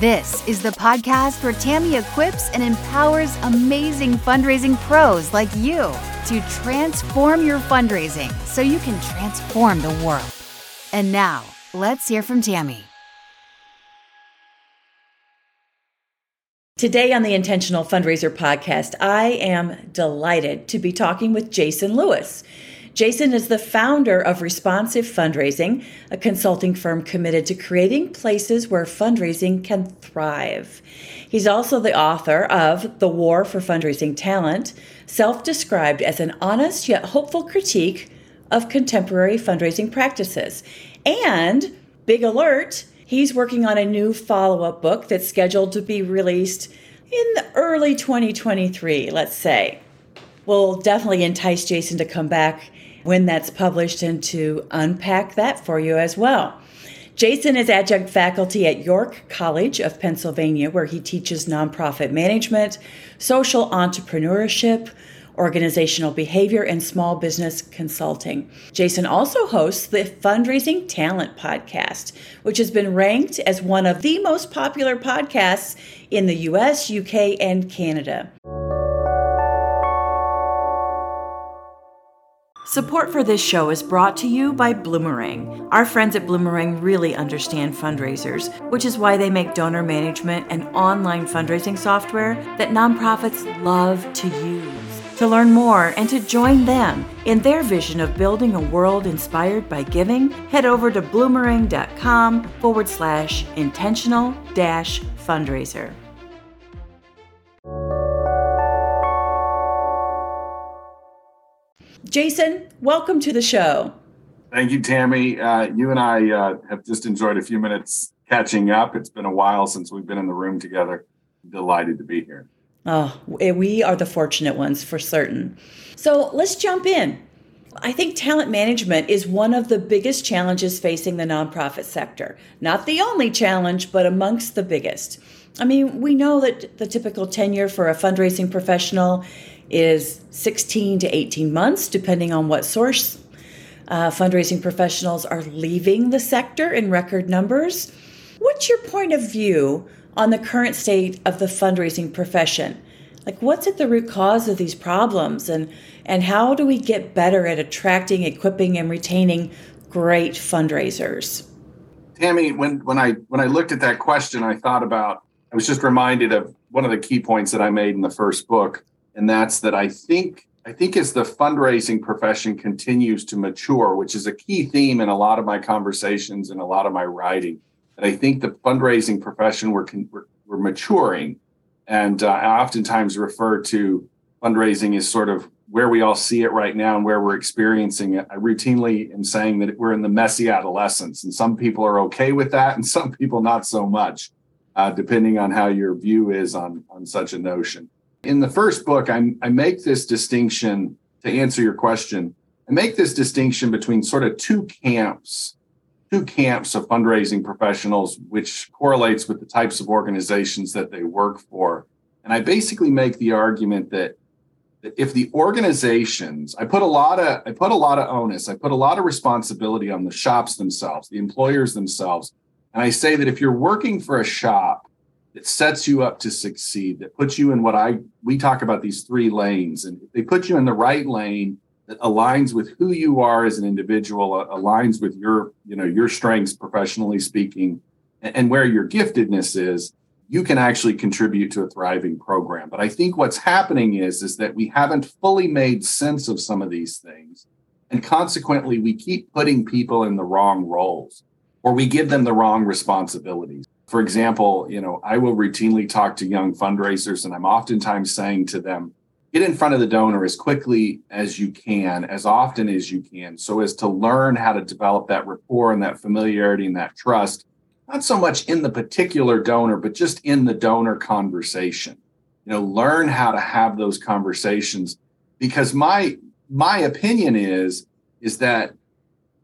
This is the podcast where Tammy equips and empowers amazing fundraising pros like you to transform your fundraising so you can transform the world. And now, let's hear from Tammy. Today on the Intentional Fundraiser podcast, I am delighted to be talking with Jason Lewis. Jason is the founder of Responsive Fundraising, a consulting firm committed to creating places where fundraising can thrive. He's also the author of The War for Fundraising Talent, self described as an honest yet hopeful critique of contemporary fundraising practices. And, big alert, he's working on a new follow up book that's scheduled to be released in the early 2023, let's say. We'll definitely entice Jason to come back when that's published and to unpack that for you as well. Jason is adjunct faculty at York College of Pennsylvania, where he teaches nonprofit management, social entrepreneurship, organizational behavior, and small business consulting. Jason also hosts the Fundraising Talent Podcast, which has been ranked as one of the most popular podcasts in the US, UK, and Canada. Support for this show is brought to you by Bloomerang. Our friends at Bloomerang really understand fundraisers, which is why they make donor management and online fundraising software that nonprofits love to use. To learn more and to join them in their vision of building a world inspired by giving, head over to bloomerang.com forward slash intentional dash fundraiser. Jason, welcome to the show. Thank you, Tammy. Uh, you and I uh, have just enjoyed a few minutes catching up. It's been a while since we've been in the room together. Delighted to be here. Oh, we are the fortunate ones for certain. So let's jump in. I think talent management is one of the biggest challenges facing the nonprofit sector. Not the only challenge, but amongst the biggest. I mean, we know that the typical tenure for a fundraising professional is 16 to 18 months, depending on what source. Uh, fundraising professionals are leaving the sector in record numbers. What's your point of view on the current state of the fundraising profession? Like, what's at the root cause of these problems, and and how do we get better at attracting, equipping, and retaining great fundraisers? Tammy, when when I when I looked at that question, I thought about. I was just reminded of one of the key points that I made in the first book, and that's that I think I think as the fundraising profession continues to mature, which is a key theme in a lot of my conversations and a lot of my writing, that I think the fundraising profession we're we're, we're maturing, and uh, I oftentimes refer to fundraising as sort of where we all see it right now and where we're experiencing it. I routinely am saying that we're in the messy adolescence, and some people are okay with that, and some people not so much, uh, depending on how your view is on on such a notion in the first book, I, I make this distinction to answer your question. I make this distinction between sort of two camps, two camps of fundraising professionals, which correlates with the types of organizations that they work for. And I basically make the argument that, that if the organizations, I put a lot of I put a lot of onus, I put a lot of responsibility on the shops themselves, the employers themselves. And I say that if you're working for a shop that sets you up to succeed, that puts you in what I we talk about these three lanes, and they put you in the right lane that aligns with who you are as an individual, aligns with your you know your strengths professionally speaking, and, and where your giftedness is. You can actually contribute to a thriving program. But I think what's happening is is that we haven't fully made sense of some of these things, and consequently, we keep putting people in the wrong roles, or we give them the wrong responsibilities for example, you know, I will routinely talk to young fundraisers and I'm oftentimes saying to them, get in front of the donor as quickly as you can, as often as you can, so as to learn how to develop that rapport and that familiarity and that trust, not so much in the particular donor, but just in the donor conversation. You know, learn how to have those conversations because my my opinion is is that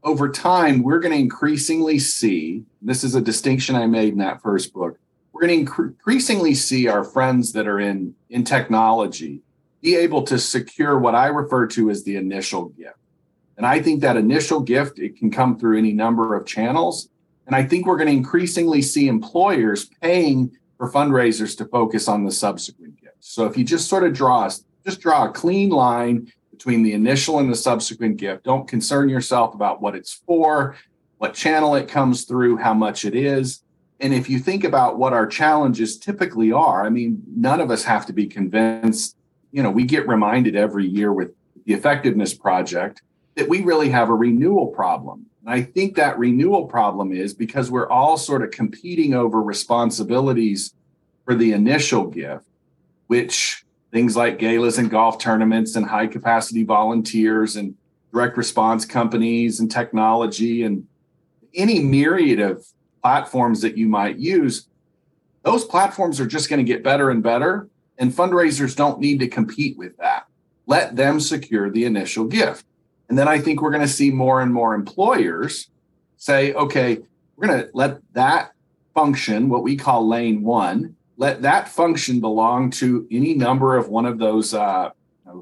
over time we're going to increasingly see this is a distinction i made in that first book we're going to increasingly see our friends that are in in technology be able to secure what i refer to as the initial gift. And i think that initial gift it can come through any number of channels. And i think we're going to increasingly see employers paying for fundraisers to focus on the subsequent gifts. So if you just sort of draw just draw a clean line between the initial and the subsequent gift. Don't concern yourself about what it's for, what channel it comes through, how much it is. And if you think about what our challenges typically are, I mean, none of us have to be convinced. You know, we get reminded every year with the effectiveness project that we really have a renewal problem. And I think that renewal problem is because we're all sort of competing over responsibilities for the initial gift, which things like galas and golf tournaments and high capacity volunteers and direct response companies and technology and any myriad of platforms that you might use those platforms are just going to get better and better and fundraisers don't need to compete with that. Let them secure the initial gift. And then i think we're going to see more and more employers say okay we're going to let that function what we call lane one let that function belong to any number of one of those, uh,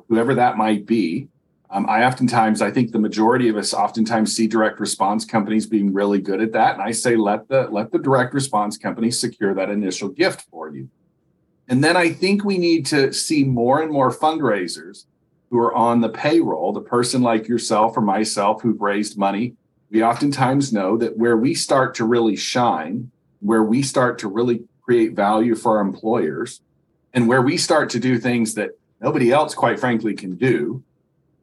whoever that might be. Um, I oftentimes, I think the majority of us oftentimes see direct response companies being really good at that, and I say let the let the direct response company secure that initial gift for you. And then I think we need to see more and more fundraisers who are on the payroll, the person like yourself or myself who've raised money. We oftentimes know that where we start to really shine, where we start to really create value for our employers and where we start to do things that nobody else quite frankly can do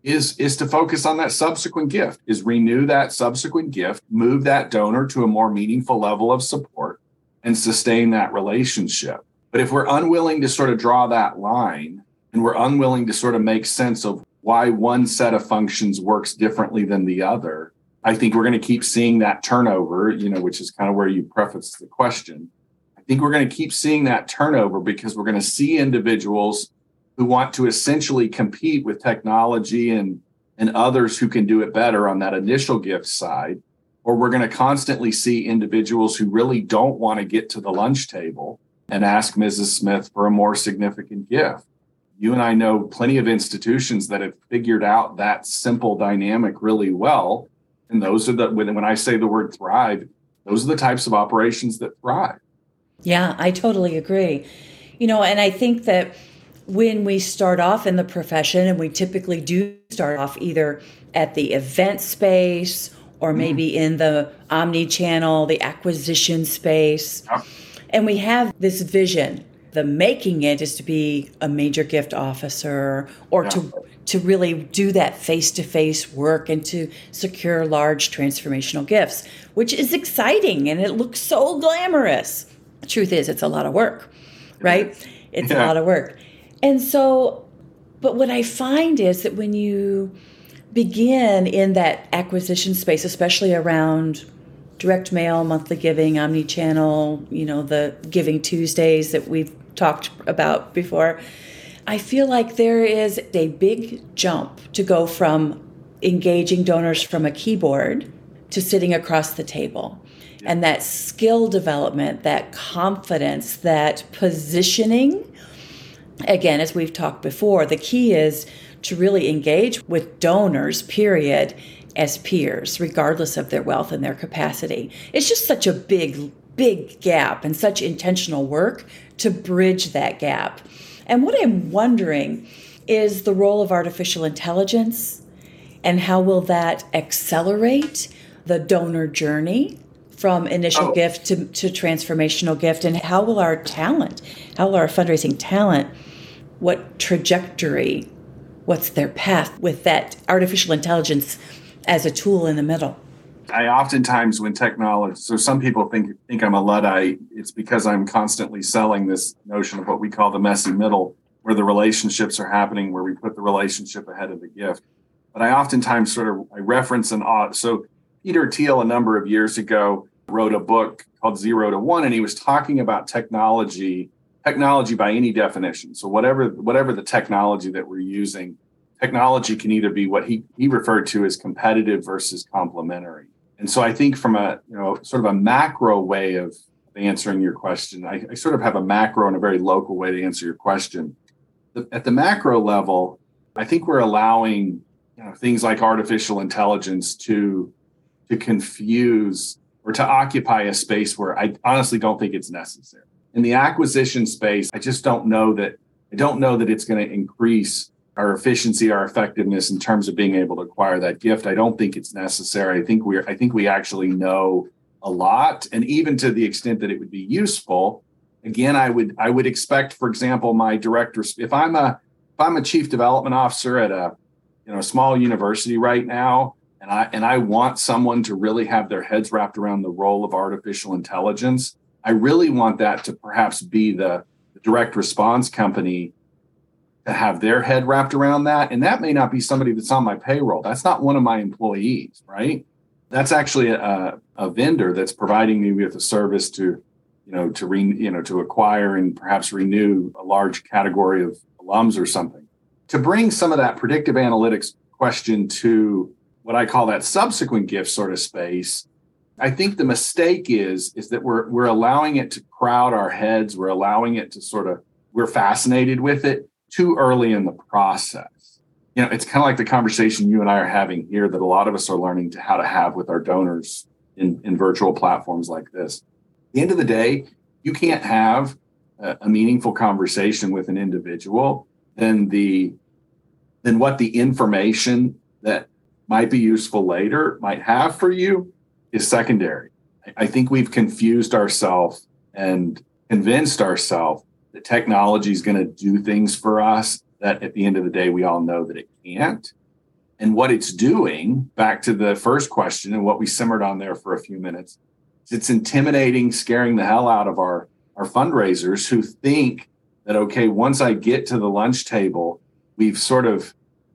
is is to focus on that subsequent gift is renew that subsequent gift move that donor to a more meaningful level of support and sustain that relationship. But if we're unwilling to sort of draw that line and we're unwilling to sort of make sense of why one set of functions works differently than the other i think we're going to keep seeing that turnover you know which is kind of where you preface the question think we're going to keep seeing that turnover because we're going to see individuals who want to essentially compete with technology and and others who can do it better on that initial gift side or we're going to constantly see individuals who really don't want to get to the lunch table and ask Mrs. Smith for a more significant gift. You and I know plenty of institutions that have figured out that simple dynamic really well. And those are the, when I say the word thrive, those are the types of operations that thrive. Yeah, I totally agree. You know, and I think that when we start off in the profession, and we typically do start off either at the event space or mm-hmm. maybe mm. in the omni channel, the acquisition space, and we have this vision. The making it is to be a major gift officer or yeah. to to really do that face to face work and to secure large transformational gifts, which is exciting and it looks so glamorous. Truth is, it's a lot of work, right? It's yeah. a lot of work. And so, but what I find is that when you begin in that acquisition space, especially around direct mail, monthly giving, omni channel, you know, the Giving Tuesdays that we've talked about before, I feel like there is a big jump to go from engaging donors from a keyboard to sitting across the table and that skill development, that confidence, that positioning. Again, as we've talked before, the key is to really engage with donors, period, as peers, regardless of their wealth and their capacity. It's just such a big, big gap and such intentional work to bridge that gap. And what I'm wondering is the role of artificial intelligence and how will that accelerate the donor journey from initial oh. gift to, to transformational gift and how will our talent how will our fundraising talent what trajectory what's their path with that artificial intelligence as a tool in the middle i oftentimes when technology so some people think think i'm a luddite it's because i'm constantly selling this notion of what we call the messy middle where the relationships are happening where we put the relationship ahead of the gift but i oftentimes sort of i reference an odd so Peter Thiel, a number of years ago, wrote a book called Zero to One, and he was talking about technology, technology by any definition. So whatever whatever the technology that we're using technology can either be what he, he referred to as competitive versus complementary. And so I think from a you know sort of a macro way of answering your question, I, I sort of have a macro and a very local way to answer your question. The, at the macro level, I think we're allowing you know, things like artificial intelligence to to confuse or to occupy a space where I honestly don't think it's necessary. In the acquisition space, I just don't know that I don't know that it's going to increase our efficiency, our effectiveness in terms of being able to acquire that gift. I don't think it's necessary. I think we're I think we actually know a lot. And even to the extent that it would be useful, again, I would I would expect, for example, my directors, if I'm a if I'm a chief development officer at a you know a small university right now, and I and I want someone to really have their heads wrapped around the role of artificial intelligence, I really want that to perhaps be the, the direct response company to have their head wrapped around that. And that may not be somebody that's on my payroll. That's not one of my employees, right? That's actually a, a vendor that's providing me with a service to, you know, to re, you know, to acquire and perhaps renew a large category of alums or something. To bring some of that predictive analytics question to what I call that subsequent gift sort of space, I think the mistake is is that we're we're allowing it to crowd our heads. We're allowing it to sort of we're fascinated with it too early in the process. You know, it's kind of like the conversation you and I are having here that a lot of us are learning to how to have with our donors in, in virtual platforms like this. At the end of the day, you can't have a, a meaningful conversation with an individual than the than what the information that might be useful later might have for you is secondary. I think we've confused ourselves and convinced ourselves that technology is going to do things for us that at the end of the day, we all know that it can't. And what it's doing, back to the first question and what we simmered on there for a few minutes, it's intimidating, scaring the hell out of our, our fundraisers who think that, okay, once I get to the lunch table, we've sort of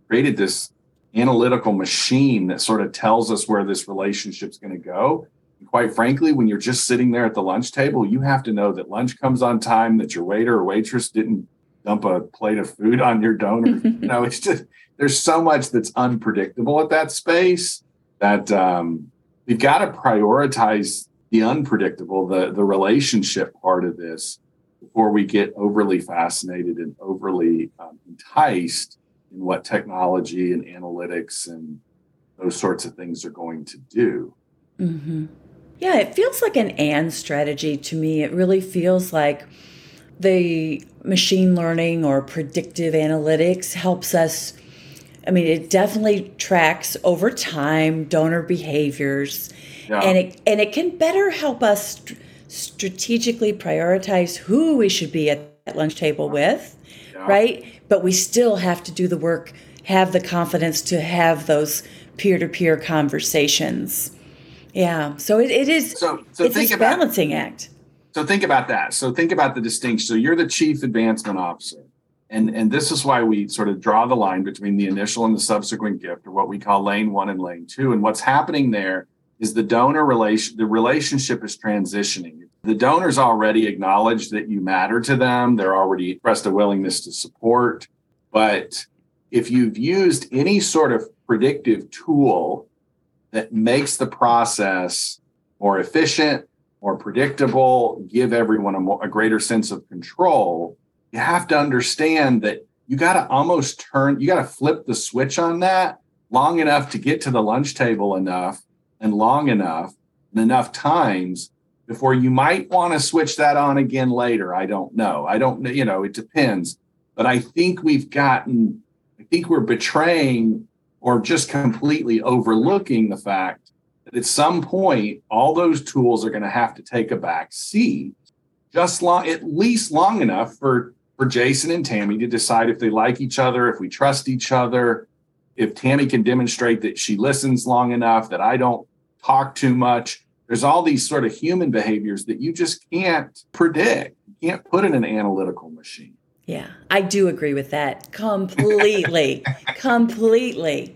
created this analytical machine that sort of tells us where this relationship's going to go And quite frankly, when you're just sitting there at the lunch table, you have to know that lunch comes on time, that your waiter or waitress didn't dump a plate of food on your donor. you know, it's just there's so much that's unpredictable at that space that um, we've got to prioritize the unpredictable, the the relationship part of this before we get overly fascinated and overly um, enticed in what technology and analytics and those sorts of things are going to do. Mm-hmm. Yeah, it feels like an and strategy to me. It really feels like the machine learning or predictive analytics helps us. I mean, it definitely tracks over time donor behaviors, yeah. and it and it can better help us st- strategically prioritize who we should be at that lunch table with, yeah. right? But we still have to do the work, have the confidence to have those peer to peer conversations. Yeah. So it, it is so, so it's think a about, balancing act. So think about that. So think about the distinction. So you're the chief advancement officer. And, and this is why we sort of draw the line between the initial and the subsequent gift, or what we call lane one and lane two. And what's happening there is the donor relation, the relationship is transitioning. The donors already acknowledge that you matter to them. They're already expressed a willingness to support. But if you've used any sort of predictive tool that makes the process more efficient, more predictable, give everyone a, more, a greater sense of control, you have to understand that you got to almost turn, you got to flip the switch on that long enough to get to the lunch table enough and long enough and enough times before you might want to switch that on again later. I don't know. I don't know, you know, it depends. But I think we've gotten, I think we're betraying or just completely overlooking the fact that at some point all those tools are going to have to take a back seat just long at least long enough for for Jason and Tammy to decide if they like each other, if we trust each other, if Tammy can demonstrate that she listens long enough, that I don't talk too much. There's all these sort of human behaviors that you just can't predict. You can't put in an analytical machine. Yeah, I do agree with that completely. completely.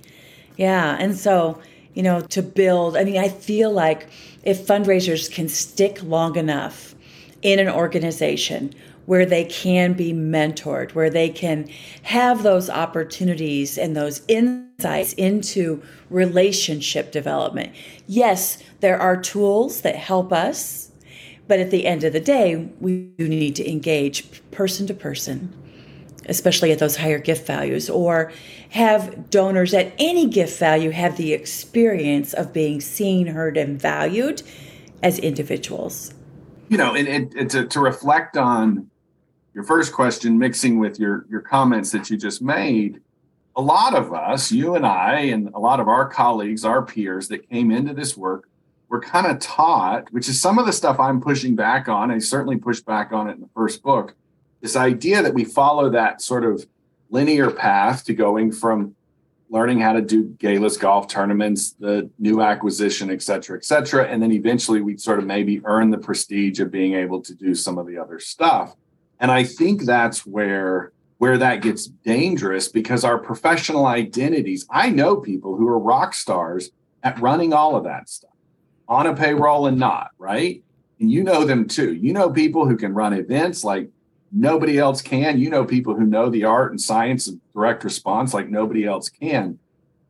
Yeah. And so, you know, to build, I mean, I feel like if fundraisers can stick long enough in an organization where they can be mentored, where they can have those opportunities and those insights into relationship development. Yes, there are tools that help us, but at the end of the day, we do need to engage person to person, especially at those higher gift values, or have donors at any gift value have the experience of being seen, heard, and valued as individuals. You know, and, and, to, to reflect on your first question mixing with your your comments that you just made a lot of us you and i and a lot of our colleagues our peers that came into this work were kind of taught which is some of the stuff i'm pushing back on i certainly pushed back on it in the first book this idea that we follow that sort of linear path to going from learning how to do galas golf tournaments the new acquisition et cetera et cetera and then eventually we'd sort of maybe earn the prestige of being able to do some of the other stuff. And I think that's where where that gets dangerous because our professional identities, I know people who are rock stars at running all of that stuff on a payroll and not, right? And you know them too. You know people who can run events like nobody else can. You know people who know the art and science of direct response like nobody else can.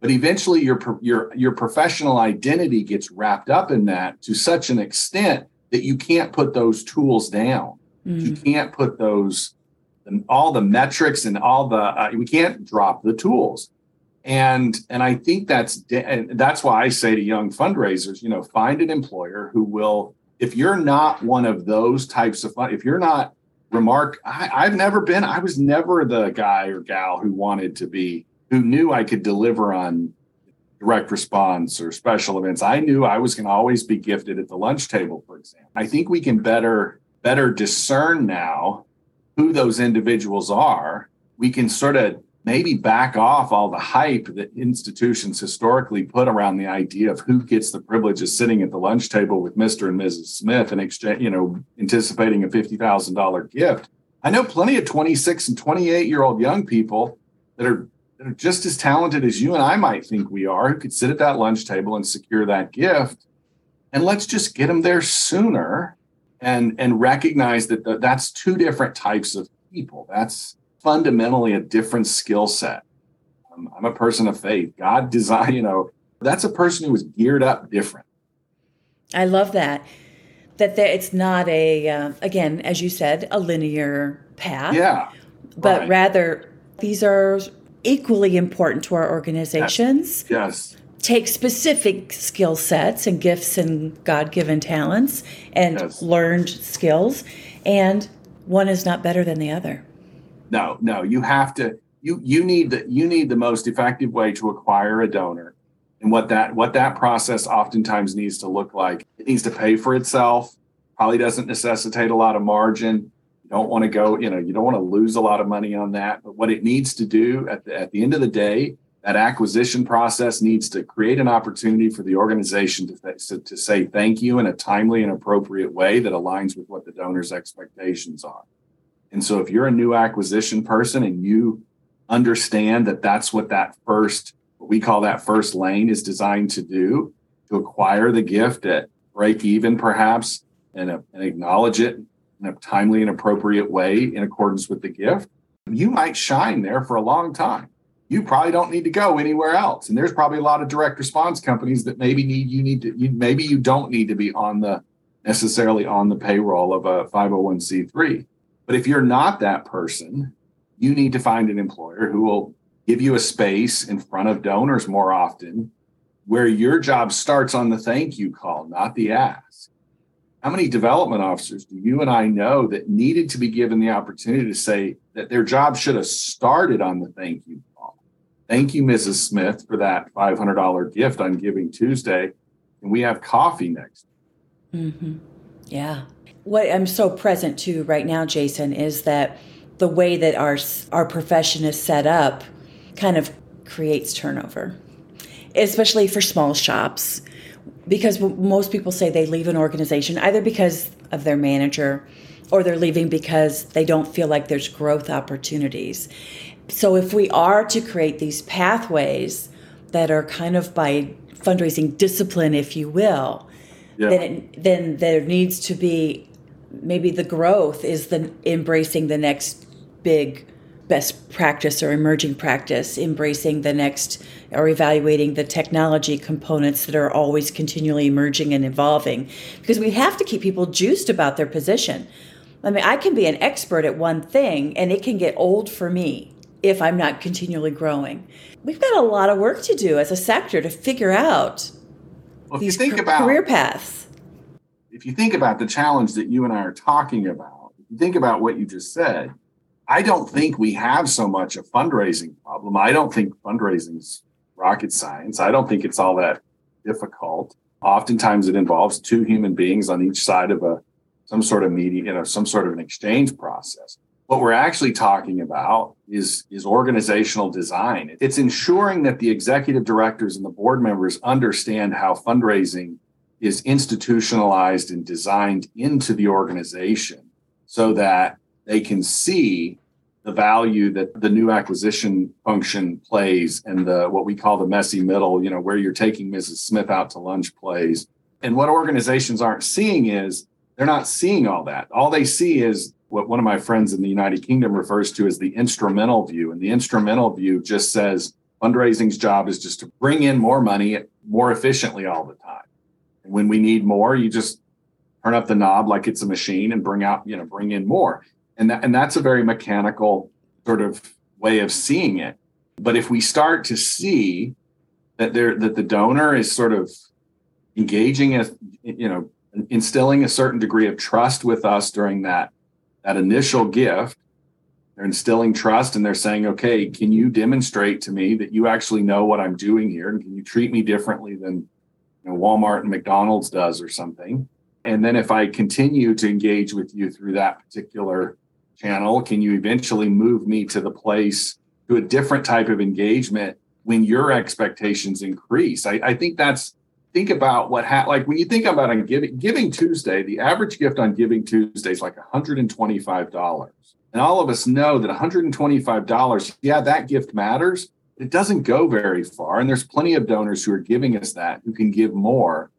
But eventually your your your professional identity gets wrapped up in that to such an extent that you can't put those tools down Mm. You can't put those all the metrics and all the uh, we can't drop the tools. And and I think that's that's why I say to young fundraisers, you know, find an employer who will if you're not one of those types of fun, if you're not remark I, I've never been I was never the guy or gal who wanted to be who knew I could deliver on direct response or special events. I knew I was going to always be gifted at the lunch table, for example. I think we can better better discern now who those individuals are, we can sort of maybe back off all the hype that institutions historically put around the idea of who gets the privilege of sitting at the lunch table with Mr. and Mrs. Smith and exchange, you know, anticipating a $50,000 gift. I know plenty of 26 and 28 year old young people that are, that are just as talented as you and I might think we are, who could sit at that lunch table and secure that gift. And let's just get them there sooner and and recognize that the, that's two different types of people that's fundamentally a different skill set um, i'm a person of faith god designed you know that's a person who was geared up different i love that that there, it's not a uh, again as you said a linear path yeah but right. rather these are equally important to our organizations yes, yes take specific skill sets and gifts and God given talents and yes. learned skills, and one is not better than the other. No, no, you have to. You you need the you need the most effective way to acquire a donor, and what that what that process oftentimes needs to look like. It needs to pay for itself. Probably doesn't necessitate a lot of margin. You don't want to go. You know, you don't want to lose a lot of money on that. But what it needs to do at the, at the end of the day that acquisition process needs to create an opportunity for the organization to, th- to say thank you in a timely and appropriate way that aligns with what the donor's expectations are. And so if you're a new acquisition person and you understand that that's what that first, what we call that first lane is designed to do, to acquire the gift at break even perhaps and, uh, and acknowledge it in a timely and appropriate way in accordance with the gift, you might shine there for a long time you probably don't need to go anywhere else. And there's probably a lot of direct response companies that maybe need you need to you, maybe you don't need to be on the necessarily on the payroll of a 501c3. But if you're not that person, you need to find an employer who will give you a space in front of donors more often where your job starts on the thank you call, not the ask. How many development officers do you and I know that needed to be given the opportunity to say that their job should have started on the thank you call? Thank you, Mrs. Smith, for that $500 gift on Giving Tuesday. And we have coffee next. Mm-hmm. Yeah. What I'm so present to right now, Jason, is that the way that our our profession is set up kind of creates turnover, especially for small shops, because most people say they leave an organization either because of their manager or they're leaving because they don't feel like there's growth opportunities. So if we are to create these pathways that are kind of by fundraising discipline, if you will, yeah. then it, then there needs to be maybe the growth is the embracing the next big best practice or emerging practice, embracing the next or evaluating the technology components that are always continually emerging and evolving. Because we have to keep people juiced about their position. I mean, I can be an expert at one thing and it can get old for me if I'm not continually growing. We've got a lot of work to do as a sector to figure out well, these think about, career paths. If you think about the challenge that you and I are talking about, if you think about what you just said, I don't think we have so much a fundraising problem. I don't think fundraising is rocket science. I don't think it's all that difficult. Oftentimes it involves two human beings on each side of a some sort of meeting, you know, some sort of an exchange process. What we're actually talking about is, is organizational design. It's ensuring that the executive directors and the board members understand how fundraising is institutionalized and designed into the organization so that they can see the value that the new acquisition function plays and the what we call the messy middle, you know, where you're taking Mrs. Smith out to lunch plays. And what organizations aren't seeing is they're not seeing all that. All they see is what one of my friends in the United Kingdom refers to as the instrumental view. And the instrumental view just says fundraising's job is just to bring in more money more efficiently all the time. When we need more, you just turn up the knob like it's a machine and bring out, you know, bring in more. And that, and that's a very mechanical sort of way of seeing it. But if we start to see that there that the donor is sort of engaging a you know instilling a certain degree of trust with us during that that initial gift they're instilling trust and they're saying okay can you demonstrate to me that you actually know what i'm doing here? And can you treat me differently than know, walmart and mcdonald's does or something and then if i continue to engage with you through that particular channel? Can you eventually move me to the place to a different type of engagement when your expectations increase? I, I think that's think about what ha- like when you think about on giving giving Tuesday, the average gift on Giving Tuesday is like $125. And all of us know that $125, yeah, that gift matters. It doesn't go very far. And there's plenty of donors who are giving us that who can give more.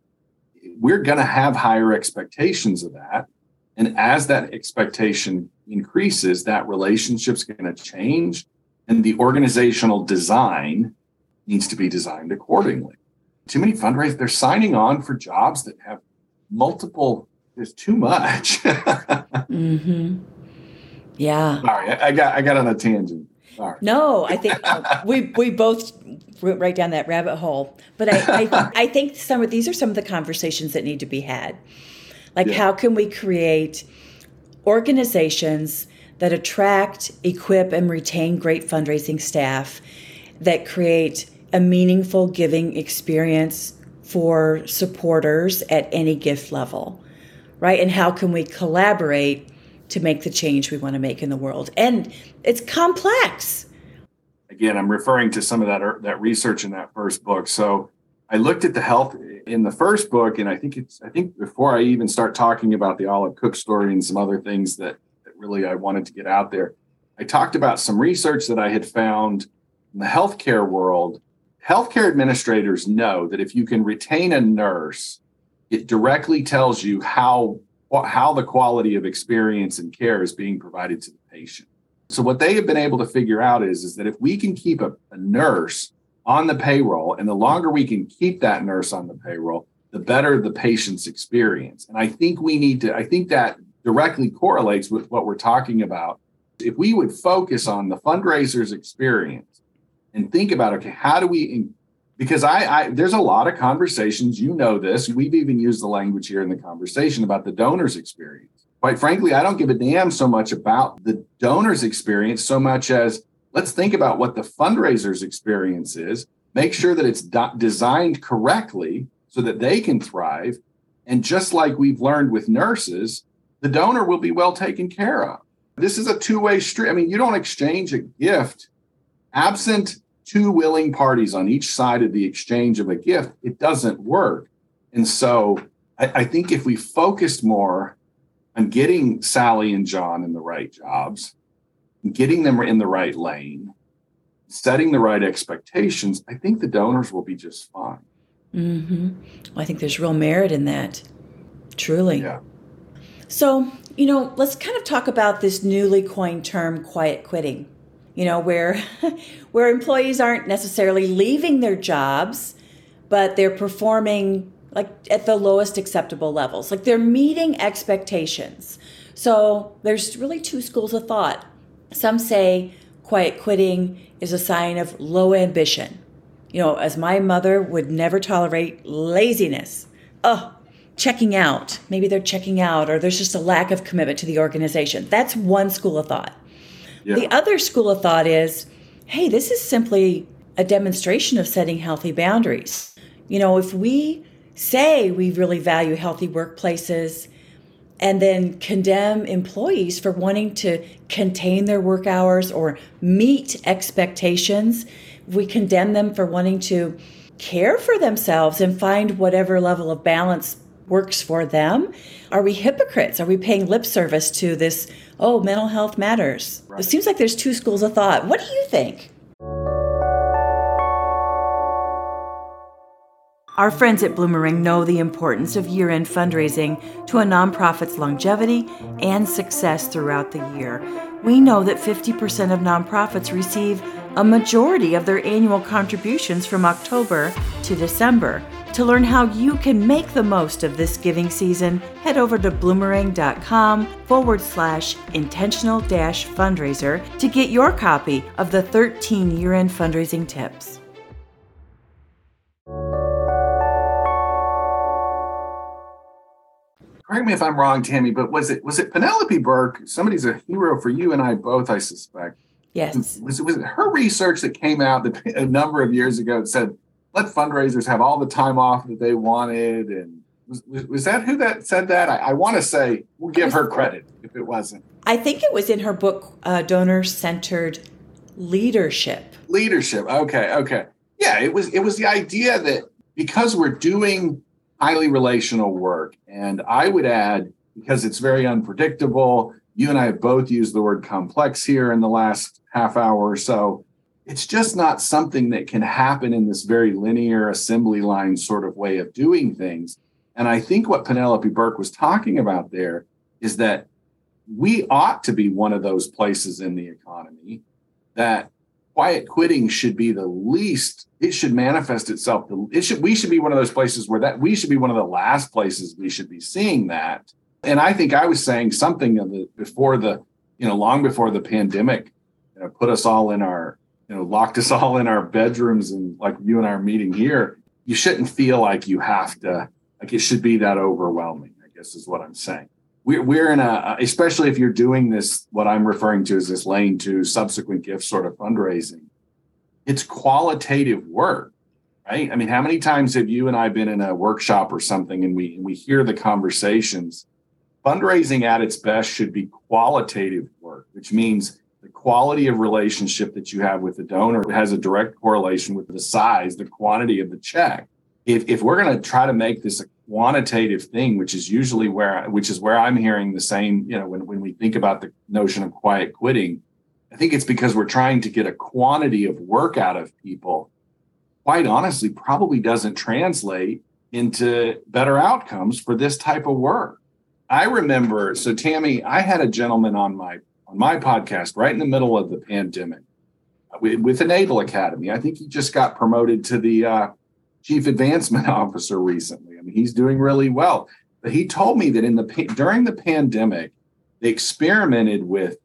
We're going to have higher expectations of that. And as that expectation increases, that relationship's going to change and the organizational design needs to be designed accordingly. Too many fundraisers, they're signing on for jobs that have multiple, there's too much. mm-hmm. Yeah. Sorry, I, I, got I got on a tangent. Sorry. No, I think uh, we we both went right down that rabbit hole. But I, I, I think some of these are some of the conversations that need to be had. Like, yeah. how can we create organizations that attract, equip, and retain great fundraising staff that create a meaningful giving experience for supporters at any gift level, right? And how can we collaborate to make the change we want to make in the world? And it's complex. Again, I'm referring to some of that that research in that first book. So I looked at the health in the first book, and I think it's I think before I even start talking about the Olive Cooke story and some other things that, that really I wanted to get out there, I talked about some research that I had found in the healthcare world. Healthcare administrators know that if you can retain a nurse, it directly tells you how how the quality of experience and care is being provided to the patient. So what they have been able to figure out is, is that if we can keep a, a nurse on the payroll. And the longer we can keep that nurse on the payroll, the better the patient's experience. And I think we need to, I think that directly correlates with what we're talking about. If we would focus on the fundraiser's experience and think about, okay, how do we, because I, I there's a lot of conversations, you know this, we've even used the language here in the conversation about the donor's experience. Quite frankly, I don't give a damn so much about the donor's experience so much as let's think about what the fundraiser's experience is, make sure that it's do- designed correctly so that they can thrive. And just like we've learned with nurses, the donor will be well taken care of. This is a two way street. I mean, you don't exchange a gift absent two willing parties on each side of the exchange of a gift, it doesn't work. And so I, I think if we focused more on getting Sally and John in the right jobs, getting them in the right lane, setting the right expectations, I think the donors will be just fine. Mm-hmm. Well, I think there's real merit in that, truly. Yeah. So, you know, let's kind of talk about this newly coined term quiet quitting. You know, where where employees aren't necessarily leaving their jobs, but they're performing like at the lowest acceptable levels. Like they're meeting expectations. So, there's really two schools of thought. Some say quiet quitting is a sign of low ambition. You know, as my mother would never tolerate laziness. Oh, checking out. Maybe they're checking out, or there's just a lack of commitment to the organization. That's one school of thought. Yeah. The other school of thought is hey, this is simply a demonstration of setting healthy boundaries. You know, if we say we really value healthy workplaces and then condemn employees for wanting to contain their work hours or meet expectations, we condemn them for wanting to care for themselves and find whatever level of balance works for them? Are we hypocrites? Are we paying lip service to this, oh, mental health matters? Right. It seems like there's two schools of thought. What do you think? Our friends at Bloomerang know the importance of year end fundraising to a nonprofit's longevity and success throughout the year. We know that 50% of nonprofits receive a majority of their annual contributions from October to December. To learn how you can make the most of this giving season, head over to bloomerang.com forward slash intentional dash fundraiser to get your copy of the 13 year end fundraising tips. correct me if I'm wrong, Tammy, but was it was it Penelope Burk? Somebody's a hero for you and I both, I suspect. Yes. Was it, was it her research that came out a number of years ago that said let fundraisers have all the time off that they wanted and was, was, that who that said that? I, I want to say we'll give her credit if it wasn't. I think it was in her book, uh, Donor Centered Leadership. Leadership. Okay. Okay. Yeah. It was. It was the idea that because we're doing highly relational work. And I would add, because it's very unpredictable, you and I have both used the word complex here in the last half hour or so. It's just not something that can happen in this very linear assembly line sort of way of doing things. And I think what Penelope Burk was talking about there is that we ought to be one of those places in the economy that quiet quitting should be the least it should manifest itself it should we should be one of those places where that we should be one of the last places we should be seeing that and i think i was saying something of the, before the you know long before the pandemic you know, put us all in our you know locked us all in our bedrooms and like you and I are meeting here you shouldn't feel like you have to like it should be that overwhelming i guess is what i'm saying. We're, we're in a especially if you're doing this what i'm referring to as this lane to subsequent gift sort of fundraising it's qualitative work right? I mean how many times have you and i been in a workshop or something and we and we hear the conversations? Fundraising at its best should be qualitative work which means quality of relationship that you have with the donor has a direct correlation with the size the quantity of the check if, if we're going to try to make this a quantitative thing, which is usually where which is where I'm hearing the same, you know, when, when we think about the notion of quiet quitting, I think it's because we're trying to get a quantity of work out of people. Quite honestly, probably doesn't translate into better outcomes for this type of work. I remember, so Tammy, I had a gentleman on my on my podcast right in the middle of the pandemic with, with Naval Academy. I think he just got promoted to the uh, chief advancement officer recently I mean, he's doing really well. But he told me that in the during the pandemic, they experimented with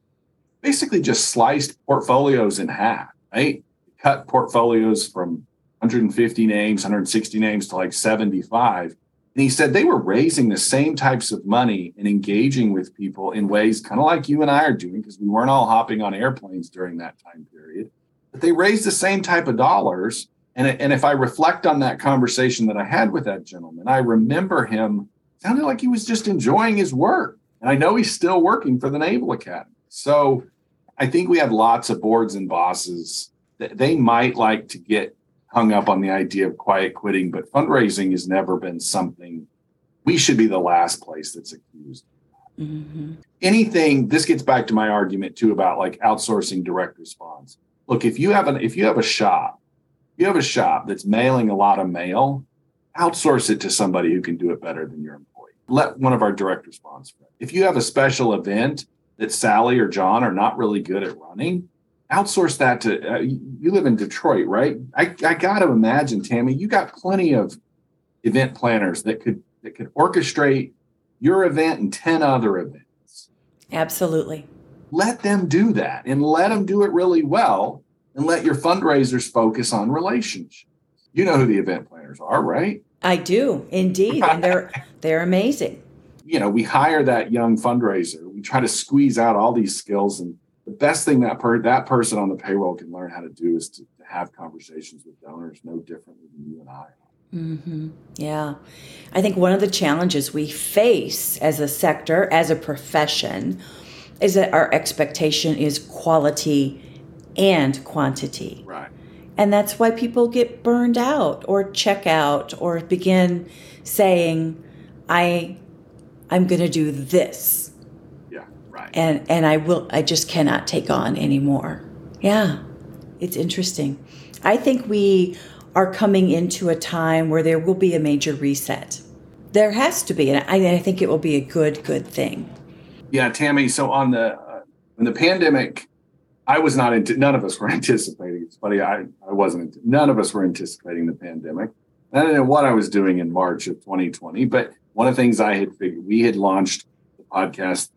basically just sliced portfolios in half, right? Cut portfolios from 150 names, 160 names to like 75. And he said they were raising the same types of money and engaging with people in ways kind of like you and I are doing, because we weren't all hopping on airplanes during that time period. But they raised the same type of dollars and, and if I reflect on that conversation that I had with that gentleman, I remember him sounded like he was just enjoying his work. And I know he's still working for the Naval Academy. So I think we have lots of boards and bosses that they might like to get hung up on the idea of quiet quitting, but fundraising has never been something we should be the last place that's accused. Mm-hmm. Anything, this gets back to my argument too about like outsourcing direct response. Look, if you have an if you have a shop you have a shop that's mailing a lot of mail, outsource it to somebody who can do it better than your employee. let one of our direct response. If you have a special event that Sally or John are not really good at running, outsource that to uh, you live in Detroit, right? I, I got to imagine, Tammy, you got plenty of event planners that could that could orchestrate your event and 10 other events. Absolutely. Let them do that and let them do it really well and let your fundraisers focus on relationships. You know who the event planners are, right? I do indeed, and they're they're amazing. You know, we hire that young fundraiser. We try to squeeze out all these skills, and the best thing that per that person on the payroll can learn how to do is to, to have conversations with donors, no differently than you and I. Mm-hmm. Yeah, I think one of the challenges we face as a sector, as a profession, is that our expectation is quality and quantity. Right. And that's why people get burned out or check out or begin saying, I I'm gonna do this. And and I will I just cannot take on anymore. Yeah. It's interesting. I think we are coming into a time where there will be a major reset. There has to be, and I, I think it will be a good, good thing. Yeah, Tammy. So on the uh, the pandemic I was not into, none of us were anticipating. It's funny, I, I wasn't, none of us were anticipating the pandemic. I don't know what I was doing in March of 2020, but one of the things I had figured, we had launched the podcast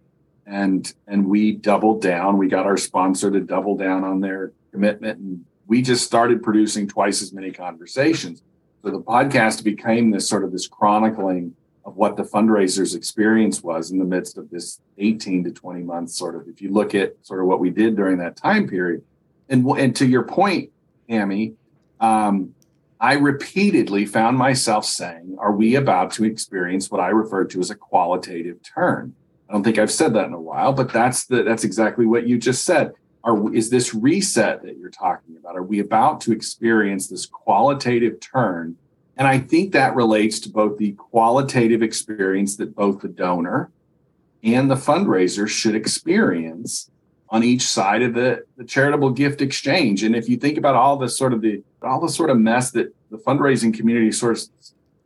and, and we doubled down. We got our sponsor to double down on their commitment and we just started producing twice as many conversations. So the podcast became this sort of this chronicling of what the fundraisers experience was in the midst of this 18 to 20 months sort of if you look at sort of what we did during that time period and and to your point Amy um, I repeatedly found myself saying are we about to experience what I refer to as a qualitative turn don't think I've said that in a while but that's the that's exactly what you just said. Are is this reset that you're talking about? Are we about to experience this qualitative turn? And I think that relates to both the qualitative experience that both the donor and the fundraiser should experience on each side of the, the charitable gift exchange. And if you think about all the sort of the all the sort of mess that the fundraising community sort of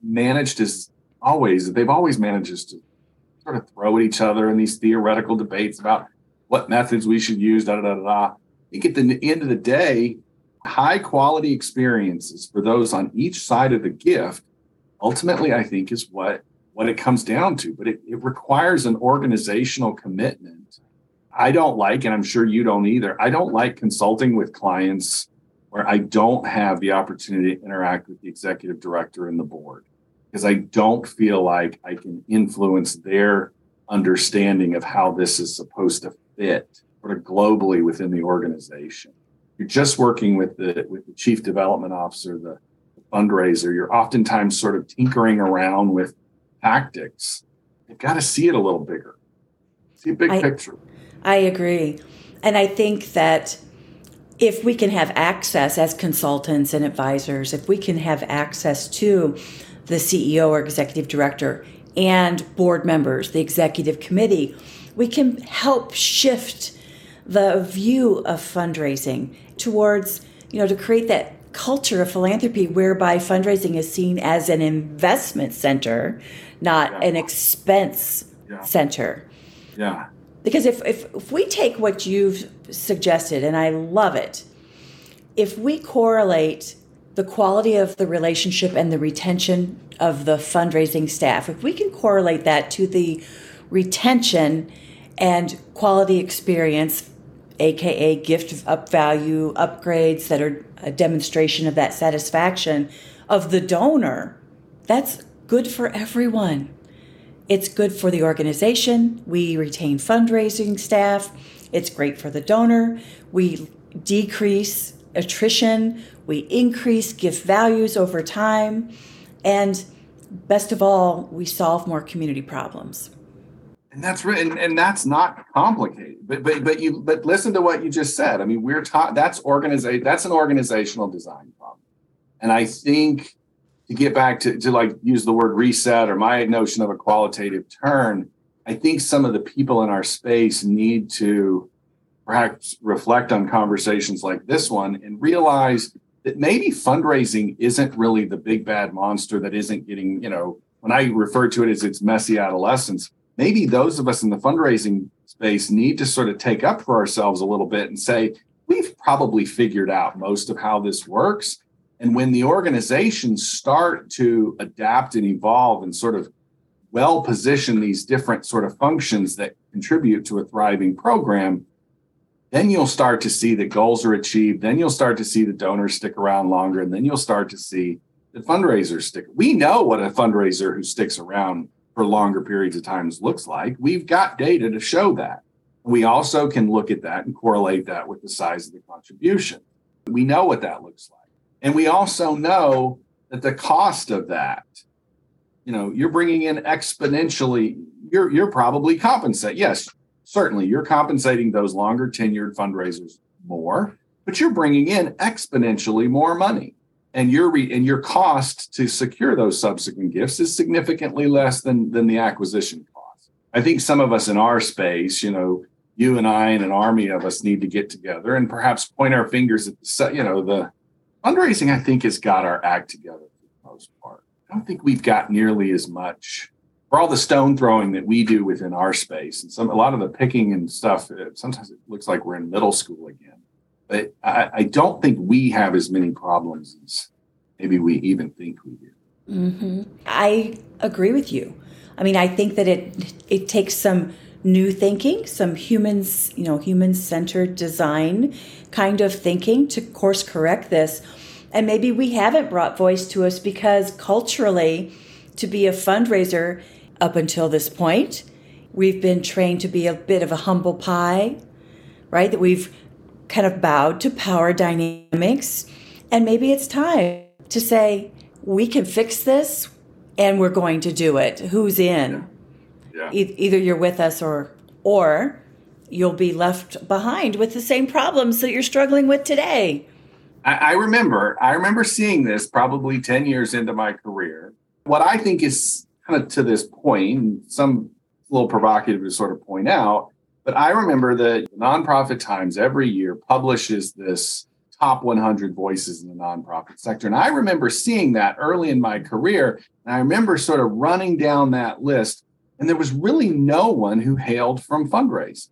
managed as always, they've always managed to sort of throw at each other in these theoretical debates about what methods we should use, da da da da. I think at the end of the day, high quality experiences for those on each side of the gift ultimately i think is what what it comes down to. But it, it requires an organizational commitment. I don't like and i'm sure you don't either i don't like consulting with clients where i don't have the opportunity to interact with the executive director and the board because i don't feel like i can influence their understanding of how this is supposed to fit sort of globally within the organization you're just working with the with the chief development officer, the, fundraiser, you're oftentimes sort of tinkering around with tactics. You've got to see it a little bigger. See a big I, picture. I agree. And I think that if we can have access as consultants and advisors, if we can have access to the CEO or executive director and board members, the executive committee, we can help shift the view of fundraising towards, you know, to create that culture of philanthropy whereby fundraising is seen as an investment center, not yeah. an expense yeah. center. Yeah. Because if, if, if we take what you've suggested, and I love it, if we correlate the quality of the relationship and the retention of the fundraising staff, if we can correlate that to the retention and quality experience aka gift up value upgrades that are a demonstration of that satisfaction of the donor, that's good for everyone. It's good for the organization. We retain fundraising staff. It's great for the donor. We decrease attrition. We increase gift values over time. And best of all, we solve more community problems and that's and, and that's not complicated but but but you but listen to what you just said i mean we're taught that's organization that's an organizational design problem and i think to get back to, to like use the word reset or my notion of a qualitative turn i think some of the people in our space need to perhaps reflect on conversations like this one and realize that maybe fundraising isn't really the big bad monster that isn't getting you know when I refer to it as its messy adolescence, maybe those of us in the fundraising space need to sort of take up for ourselves a little bit and say, we've probably figured out most of how this works. And when the organizations start to adapt and evolve and sort of well position these different sort of functions that contribute to a thriving program, then you'll start to see that goals are achieved. Then you'll start to see the donors stick around longer. And then you'll start to see the fundraisers stick. We know what a fundraiser who sticks around for longer periods of times looks like. We've got data to show that. We also can look at that and correlate that with the size of the contribution. We know what that looks like. And we also know that the cost of that, you know, you're bringing in exponentially, you're, you're probably compensate. Yes, certainly you're compensating those longer tenured fundraisers more, but you're bringing in exponentially more money. And your re- and your cost to secure those subsequent gifts is significantly less than than the acquisition cost. I think some of us in our space, you know, you and I and an army of us need to get together and perhaps point our fingers at the you know the fundraising. I think has got our act together for the most part. I don't think we've got nearly as much for all the stone throwing that we do within our space and some a lot of the picking and stuff sometimes it looks like we're in middle school again. But I, I don't think we have as many problems as maybe we even think we do. Mm-hmm. i agree with you. I mean i think that it it takes some new thinking some humans you know human centered design kind of thinking to course correct this. And maybe we haven't brought voice to us because culturally to be a fundraiser up until this point. We've been trained to be a bit of a humble pie, right? That we've kind of bowed to power dynamics. And maybe it's time to say, we can fix this and we're going to do it. Who's in? Yeah. E- either you're with us or or you'll be left behind with the same problems that you're struggling with today. I, I remember, I remember seeing this probably 10 years into my career. What I think is kind of to this point, some little provocative to sort of point out, but I remember that Nonprofit Times every year publishes this top 100 voices in the nonprofit sector. And I remember seeing that early in my career. And I remember sort of running down that list, and there was really no one who hailed from fundraising.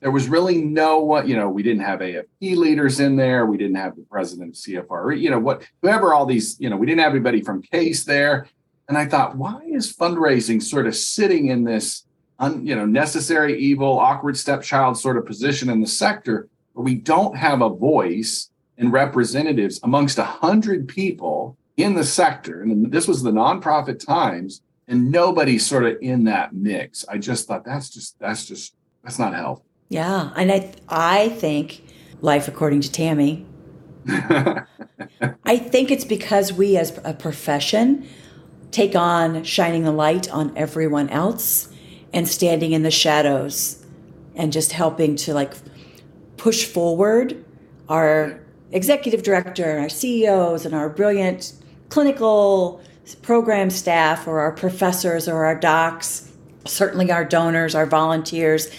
There was really no one, you know, we didn't have AFP leaders in there. We didn't have the president of CFRE, you know, what, whoever all these, you know, we didn't have anybody from CASE there. And I thought, why is fundraising sort of sitting in this, un, you know, necessary evil, awkward stepchild sort of position in the sector where we don't have a voice and representatives amongst a hundred people in the sector? And this was the nonprofit times, and nobody's sort of in that mix. I just thought that's just that's just that's not healthy. Yeah, and I I think life according to Tammy. I think it's because we as a profession take on shining the light on everyone else and standing in the shadows and just helping to like push forward our executive director, and our CEOs, and our brilliant clinical program staff, or our professors, or our docs, certainly our donors, our volunteers,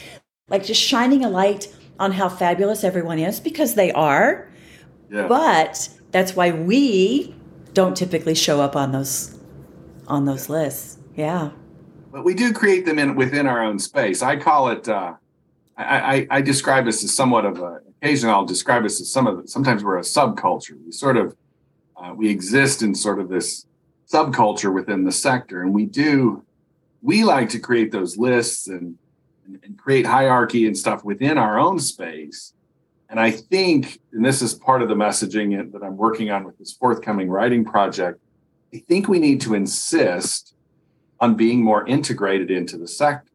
like just shining a light on how fabulous everyone is because they are. Yeah. But that's why we don't typically show up on those on those lists. Yeah. But we do create them in within our own space. I call it. Uh, I, I, I describe us as somewhat of a. Occasionally, I'll describe us as some of. The, sometimes we're a subculture. We sort of uh, we exist in sort of this subculture within the sector, and we do. We like to create those lists and, and create hierarchy and stuff within our own space. And I think, and this is part of the messaging that I'm working on with this forthcoming writing project, I think we need to insist on being more integrated into the sector.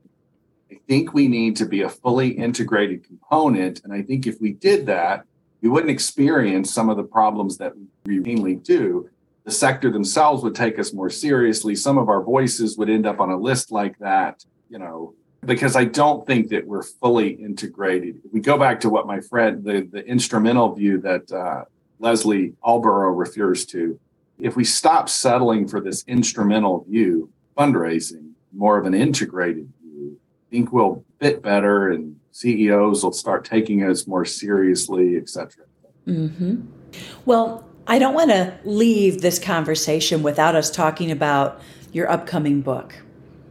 I think we need to be a fully integrated component. And I think if we did that, we wouldn't experience some of the problems that we routinely do. The sector themselves would take us more seriously. Some of our voices would end up on a list like that, you know, because I don't think that we're fully integrated. we go back to what my friend, the, the instrumental view that uh, Lesley Alborough refers to, if we stop settling for this instrumental view, fundraising, more of an integrated view, I think we'll fit better and CEOs will start taking us more seriously, et cetera. Mm-hmm. Well, I don't want to leave this conversation without us talking about your upcoming book.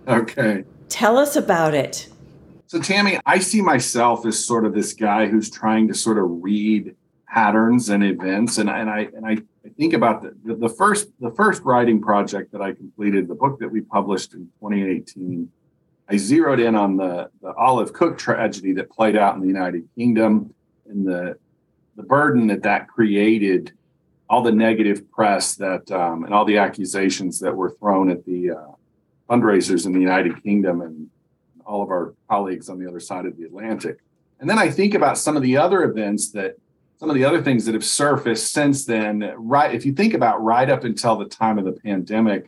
Okay. Tell us about it. So, Tammy, I see myself as sort of this guy who's trying to sort of read patterns and events, and, and I and I, I think about the, the, the first the first writing project that I completed, the book that we published in 2018. I zeroed in on the the Olive Cooke tragedy that played out in the United Kingdom and the the burden that that created, all the negative press that um, and all the accusations that were thrown at the uh, fundraisers in the United Kingdom and all of our colleagues on the other side of the Atlantic. And then I think about some of the other events that some of the other things that have surfaced since then. Right, if you think about right up until the time of the pandemic,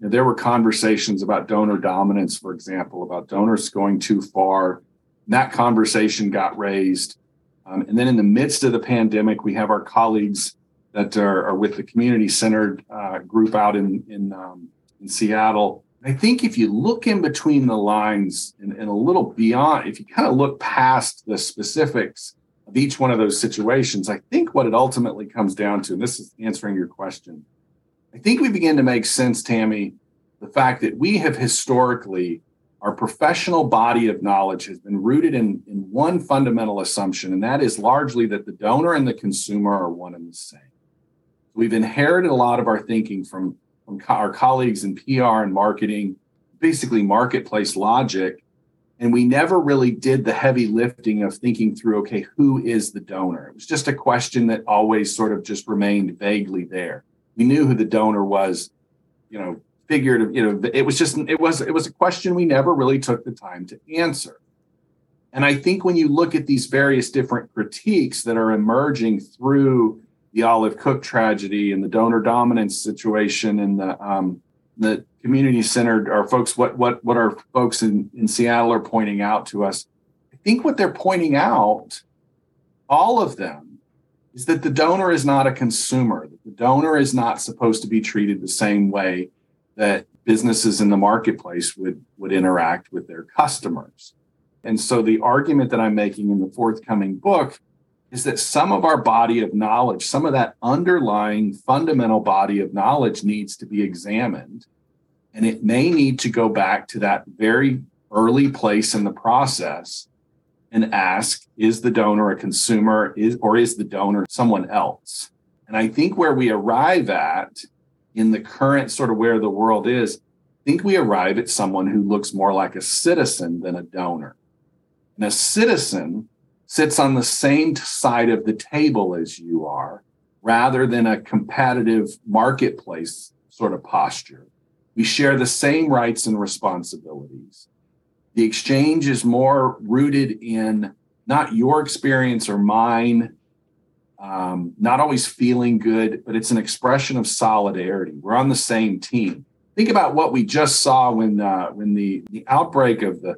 you know, there were conversations about donor dominance, for example, about donors going too far. And that conversation got raised. Um, and then in the midst of the pandemic, we have our colleagues that are, are with the community centered uh, group out in in, um, in Seattle I think if you look in between the lines and, and, a little beyond, if you kind of look past the specifics of each one of those situations, I think what it ultimately comes down to, and this is answering your question, I think we begin to make sense, Tammy, the fact that we have historically, our professional body of knowledge has been rooted in, in one fundamental assumption, and that is largely that the donor and the consumer are one and the same. We've inherited a lot of our thinking from from co- our colleagues in PR and marketing, basically marketplace logic. And we never really did the heavy lifting of thinking through, okay, who is the donor? It was just a question that always sort of just remained vaguely there. We knew who the donor was, you know, figured, you know, it was just, it was, it was a question we never really took the time to answer. And I think when you look at these various different critiques that are emerging through the Olive Cooke tragedy and the donor dominance situation and the um, the community centered our folks what what what our folks in, in Seattle are pointing out to us. I think what they're pointing out, all of them, is that the donor is not a consumer. The donor is not supposed to be treated the same way that businesses in the marketplace would would interact with their customers. And so the argument that I'm making in the forthcoming book is that some of our body of knowledge, some of that underlying fundamental body of knowledge needs to be examined. And it may need to go back to that very early place in the process and ask is the donor a consumer? Is or is the donor someone else? And i think where we arrive at in the current sort of where the world is i think we arrive at someone who looks more like a citizen than a donor. And a citizen sits on the same side of the table as you are rather than a competitive marketplace sort of posture. We share the same rights and responsibilities. The exchange is more rooted in not your experience or mine, um, not always feeling good, but it's an expression of solidarity. We're on the same team. Think about what we just saw when uh, when the, the outbreak of the,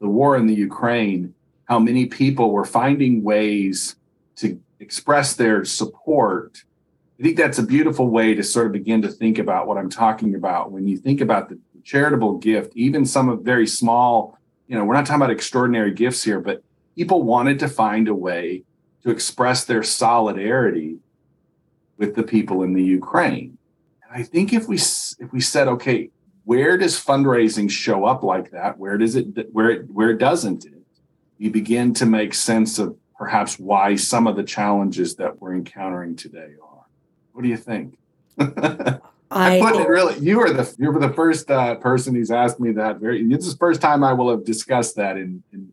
the war in the Ukraine how many people were finding ways to express their support. I think that's a beautiful way to sort of begin to think about what I'm talking about. When you think about the charitable gift, even some of very small, you know, we're not talking about extraordinary gifts here, but people wanted to find a way to express their solidarity with the people in the Ukraine. And I think if we if we said, okay, where does fundraising show up like that? Where does it where it where it doesn't? You begin to make sense of perhaps why some of the challenges that we're encountering today are. What do you think? I, I put it really. You are the you're the first uh, person who's asked me that. Very. This is the first time I will have discussed that in, in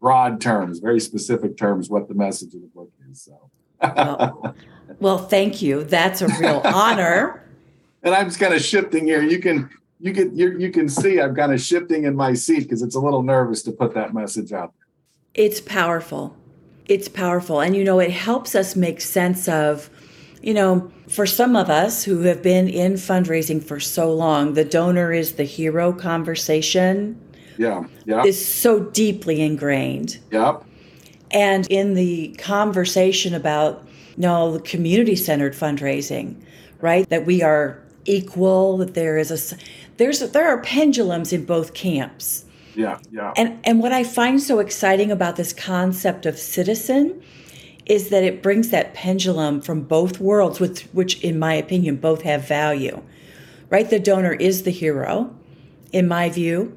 broad terms, very specific terms, what the message of the book is. So. well, well, thank you. That's a real honor. and I'm just kind of shifting here. You can you can you, you can see I'm kind of shifting in my seat because it's a little nervous to put that message out there. It's powerful. It's powerful. And, you know, it helps us make sense of, you know, for some of us who have been in fundraising for so long, the donor is the hero conversation. Yeah. Yeah. Is so deeply ingrained. Yep. And in the conversation about, you know, the community centered fundraising, right? That we are equal, that there is a, there's, there are pendulums in both camps yeah, yeah. And and what I find so exciting about this concept of citizen is that it brings that pendulum from both worlds, with which, in my opinion, both have value. right? The donor is the hero, in my view.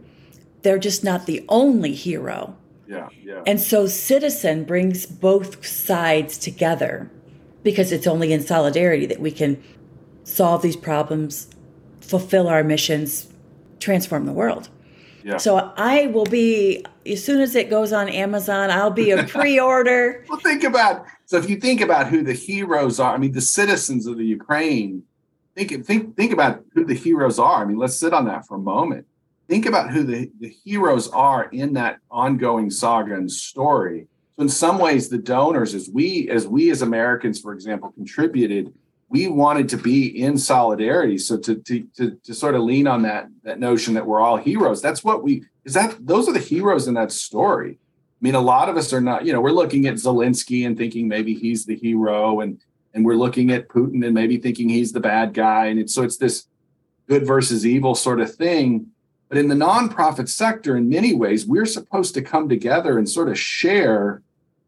They're just not the only hero. Yeah, yeah. And so Citizen brings both sides together because it's only in solidarity that we can solve these problems, fulfill our missions, transform the world. Yeah. So I will be as soon as it goes on Amazon, I'll be a pre-order. well, think about so if you think about who the heroes are, I mean, the citizens of the Ukraine. Think think think about who the heroes are. I mean, let's sit on that for a moment. Think about who the, the heroes are in that ongoing saga and story. So in some ways, the donors, as we as we as Americans, for example, contributed we wanted to be in solidarity. So to, to to to, sort of lean on that that notion that we're all heroes. That's what we is that those are the heroes in that story. I mean, a lot of us are not. You know, we're looking at Zelensky and thinking maybe he's the hero, and and we're looking at Putin and maybe thinking he's the bad guy. And it's so it's this good versus evil sort of thing. But in the nonprofit sector, in many ways, we're supposed to come together and sort of share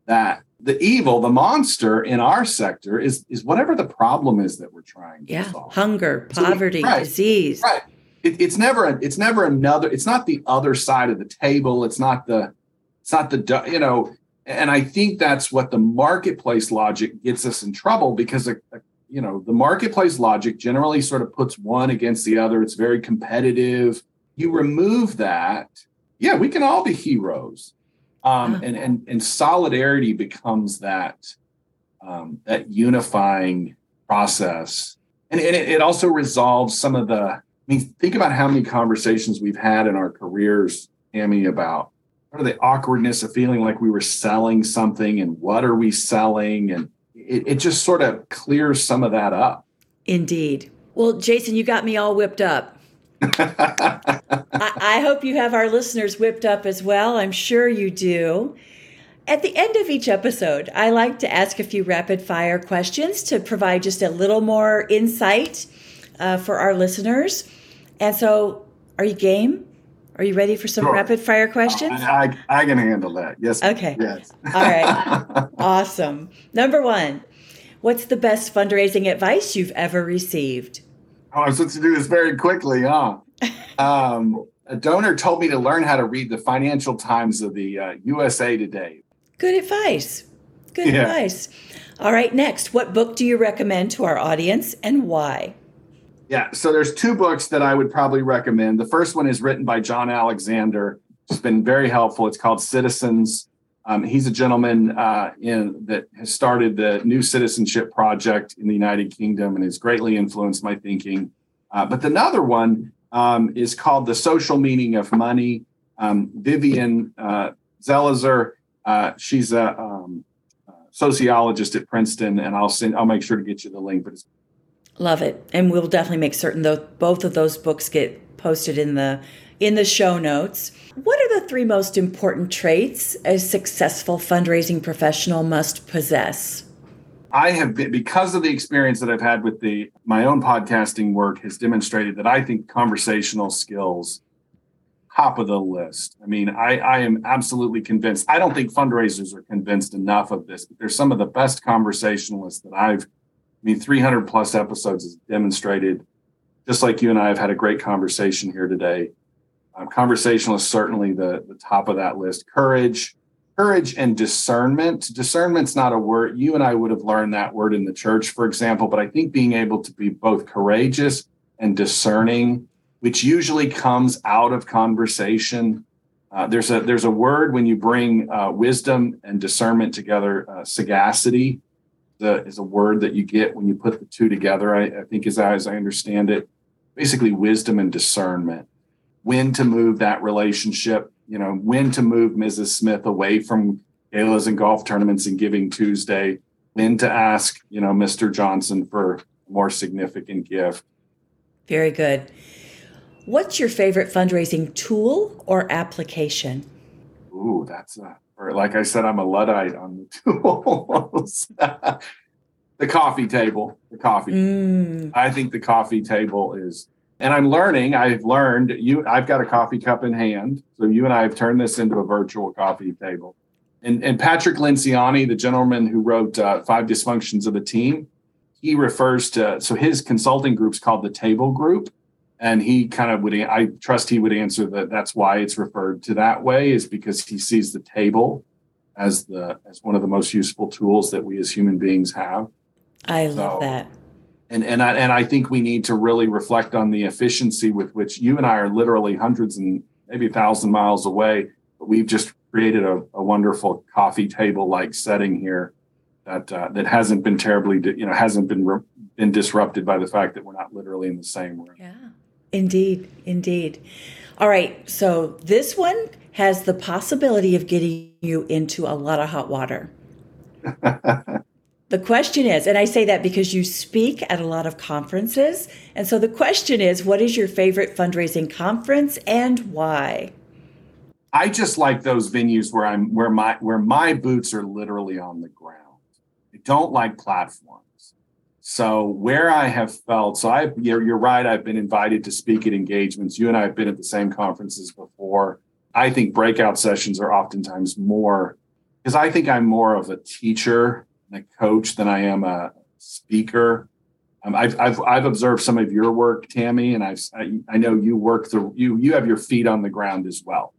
that the evil, the monster in our sector is is whatever the problem is that we're trying yeah. to solve. Yeah, hunger, poverty, so, right, disease. Right. It, it's never a, it's never another. It's not the other side of the table. It's not the it's not the you know. And I think that's what the marketplace logic gets us in trouble because a, a, you know the marketplace logic generally sort of puts one against the other. It's very competitive. You remove that, yeah, we can all be heroes um, and and and solidarity becomes that um, that unifying process, and, and it, it also resolves some of the. I mean, think about how many conversations we've had in our careers, Amy, about what are the awkwardness of feeling like we were selling something, and what are we selling, and it, it just sort of clears some of that up. Indeed. Well, Jason, you got me all whipped up. I, I hope you have our listeners whipped up as well. I'm sure you do. At the end of each episode, I like to ask a few rapid fire questions to provide just a little more insight uh, for our listeners. And so, are you game? Are you ready for some sure. rapid fire questions? I, I, I, can handle that. Yes. Okay. Yes. All right. awesome. Number one, what's the best fundraising advice you've ever received? Oh, I'm supposed to do this very quickly, huh? um, a donor told me to learn how to read the Financial Times of the uh, USA Today. Good advice. Good yeah. advice. All right, next, what book do you recommend to our audience and why? Yeah, so there's two books that I would probably recommend. The first one is written by Jon Alexander. It's been very helpful. It's called Citizens. Um, he's a gentleman uh, in that has started the New Citizenship Project in the United Kingdom and has greatly influenced my thinking. Uh, but another one um, is called The Social Meaning of Money. Um, Vivian uh, Zelizer, uh, she's a um, sociologist at Princeton, and I'll send. I'll make sure to get you the link. But love it, and we'll definitely make certain that both of those books get posted in the in the show notes. What are the three most important traits a successful fundraising professional must possess? I have been because of the experience that I've had with the my own podcasting work has demonstrated that I think conversational skills top of the list. I mean, I, I am absolutely convinced. I don't think fundraisers are convinced enough of this, but they're some of the best conversationalists that I've I mean, 300 plus episodes has demonstrated, just like you and I have had a great conversation here today, um, is certainly the, the top of that list. Courage, courage and discernment. Discernment's not a word. You and I would have learned that word in the church, for example, but I think being able to be both courageous and discerning, which usually comes out of conversation. Uh, there's a there's a word when you bring uh, wisdom and discernment together. Uh, sagacity the, is a word that you get when you put the two together. I, I think, as I, as I understand it, basically wisdom and discernment when to move that relationship, you know, when to move Mrs. Smith away from galas and golf tournaments and Giving Tuesday, when to ask, you know, Mr. Johnson for a more significant gift. Very good. What's your favorite fundraising tool or application? Ooh, that's a, or like I said, I'm a Luddite on the tools. the coffee table, the coffee. Mm. I think the coffee table is and I'm learning. I've learned you. I've got a coffee cup in hand, so you and I have turned this into a virtual coffee table. And, and Patrick Lencioni, the gentleman who wrote uh, Five Dysfunctions of a Team, he refers to so his consulting group's called the Table Group, and he kind of would i trust he would answer that that's why it's referred to that way is because he sees the table as the as one of the most useful tools that we as human beings have. I love that. and and I, and I think we need to really reflect on the efficiency with which you and I are literally hundreds and maybe a thousand miles away, but we've just created a, a wonderful coffee table like setting here that uh, that hasn't been terribly you know hasn't been re- been disrupted by the fact that we're not literally in the same room. Yeah, indeed, indeed. All right, so this one has the possibility of getting you into a lot of hot water. The question is, and I say that because you speak at a lot of conferences. And so the question is, what is your favorite fundraising conference and why? I just like those venues where I'm where my where my boots are literally on the ground. I don't like platforms. So where I have felt, so I you're, you're right. I've been invited to speak at engagements. You and I have been at the same conferences before. I think breakout sessions are oftentimes more because I think I'm more of a teacher and a coach than I am a speaker. Um, I've, I've, I've observed some of your work, Tammy, and I've, I, I know you work the you you have your feet on the ground as well.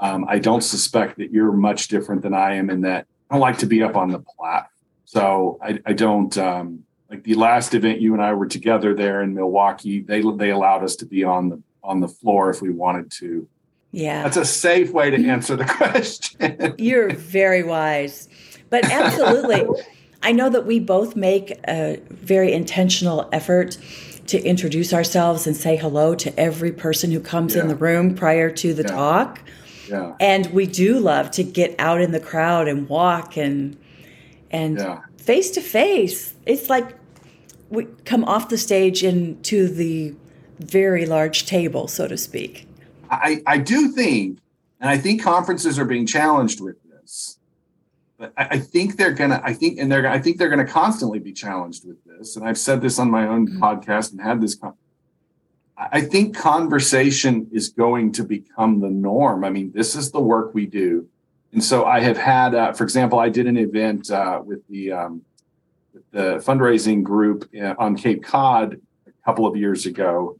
Um, I don't suspect that you're much different than I am in that I don't like to be up on the platform. So I, I don't um, like the last event you and I were together there in Milwaukee. They they allowed us to be on the on the floor if we wanted to. Yeah, that's a safe way to answer the question. You're very wise. But absolutely. I know that we both make a very intentional effort to introduce ourselves and say hello to every person who comes yeah. in the room prior to the yeah. talk. Yeah. And we do love to get out in the crowd and walk and and face to face. It's like we come off the stage into the very large table, so to speak. I, I do think, and I think conferences are being challenged with this, but I, I think they're gonna. I think, and they're. I think they're gonna constantly be challenged with this. And I've said this on my own mm-hmm. podcast and had this. Con- I think conversation is going to become the norm. I mean, this is the work we do. And so I have had, uh, for example, I did an event uh, with the um, the fundraising group uh, on Cape Cod a couple of years ago,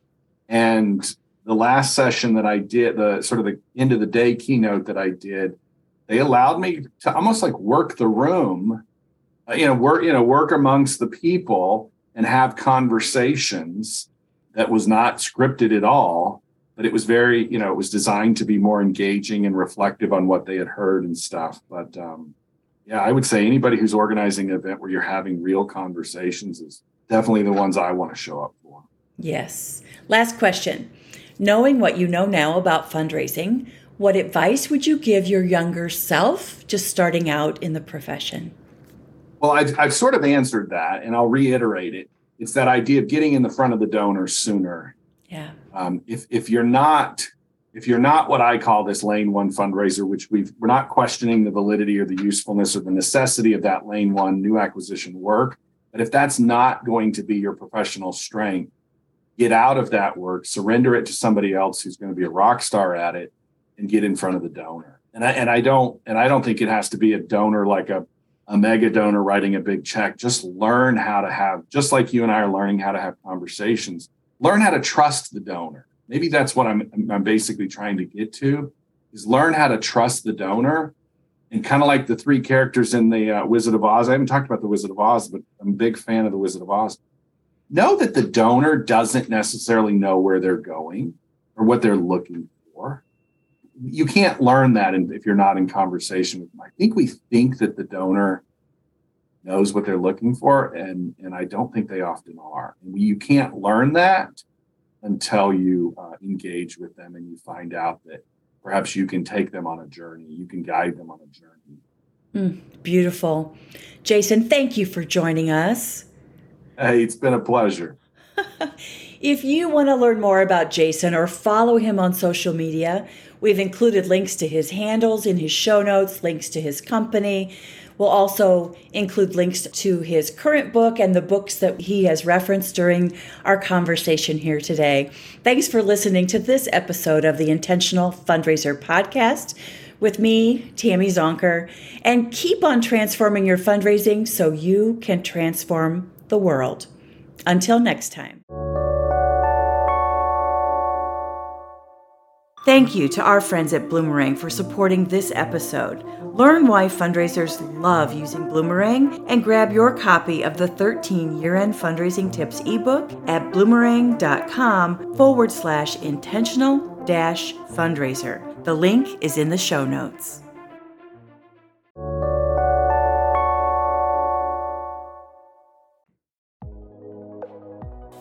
and the last session that I did, the sort of the end of the day keynote that I did, they allowed me to almost like work the room, uh, you know, work, you know, work amongst the people and have conversations that was not scripted at all, but it was very, you know, it was designed to be more engaging and reflective on what they had heard and stuff. But um, yeah, I would say anybody who's organizing an event where you're having real conversations is definitely the ones I want to show up for. Yes. Last question. Knowing what you know now about fundraising, what advice would you give your younger self just starting out in the profession? Well, I've, I've sort of answered that, and I'll reiterate it. It's that idea of getting in the front of the donor sooner. Yeah. Um, if if you're not if you're not what I call this lane one fundraiser, which we've we're not questioning the validity or the usefulness or the necessity of that lane one new acquisition work, but if that's not going to be your professional strength, get out of that work, surrender it to somebody else who's going to be a rock star at it, and get in front of the donor. And I and I don't and I don't think it has to be a donor like a a mega donor writing a big check. Just learn how to have, just like you and I are learning how to have conversations. Learn how to trust the donor. Maybe that's what I'm I'm basically trying to get to is learn how to trust the donor. And kind of like the three characters in the uh, Wizard of Oz. I haven't talked about the Wizard of Oz, but I'm a big fan of the Wizard of Oz. Know that the donor doesn't necessarily know where they're going or what they're looking for you can't learn that if you're not in conversation with them. I think we think that the donor knows what they're looking for, and and I don't think they often are. You can't learn that until you uh, engage with them and you find out that perhaps you can take them on a journey. You can guide them on a journey. Mm, beautiful, Jason. Thank you for joining us. Hey, it's been a pleasure. if you want to learn more about Jason or follow him on social media, We've included links to his handles in his show notes, links to his company. We'll also include links to his current book and the books that he has referenced during our conversation here today. Thanks for listening to this episode of the Intentional Fundraiser Podcast with me, Tammy Zonker, and keep on transforming your fundraising so you can transform the world. Until next time. Thank you to our friends at Bloomerang for supporting this episode. Learn why fundraisers love using Bloomerang and grab your copy of the 13 year end fundraising tips ebook at bloomerang.com forward slash intentional dash fundraiser. The link is in the show notes.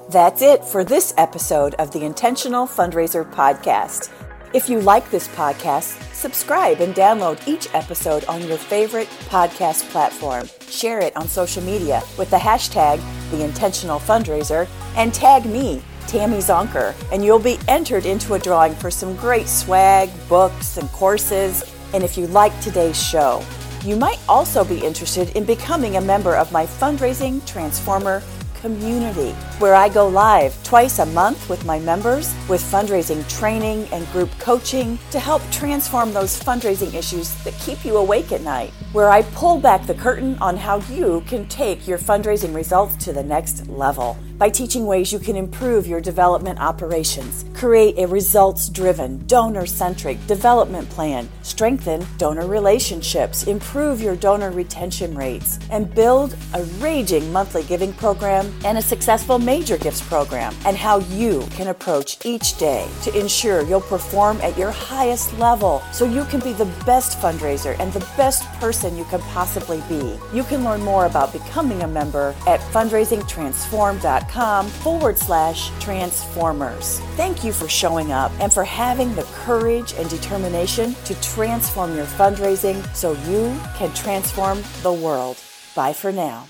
That's it for this episode of the Intentional Fundraiser Podcast. If you like this podcast, subscribe and download each episode on your favorite podcast platform. Share it on social media with the hashtag The Intentional Fundraiser and tag me, Tammy Zonker, and you'll be entered into a drawing for some great swag, books, and courses. And if you like today's show, you might also be interested in becoming a member of my Fundraising Transformer community, where I go live twice a month with my members with fundraising training and group coaching to help transform those fundraising issues that keep you awake at night, where I pull back the curtain on how you can take your fundraising results to the next level by teaching ways you can improve your development operations, create a results driven, donor centric development plan, strengthen donor relationships, improve your donor retention rates, and build a raging monthly giving program and a successful major gifts program, and how you can approach each day to ensure you'll perform at your highest level so you can be the best fundraiser and the best person you can possibly be. You can learn more about becoming a member at fundraisingtransform.com com forward slash transformers. Thank you for showing up and for having the courage and determination to transform your fundraising so you can transform the world. Bye for now.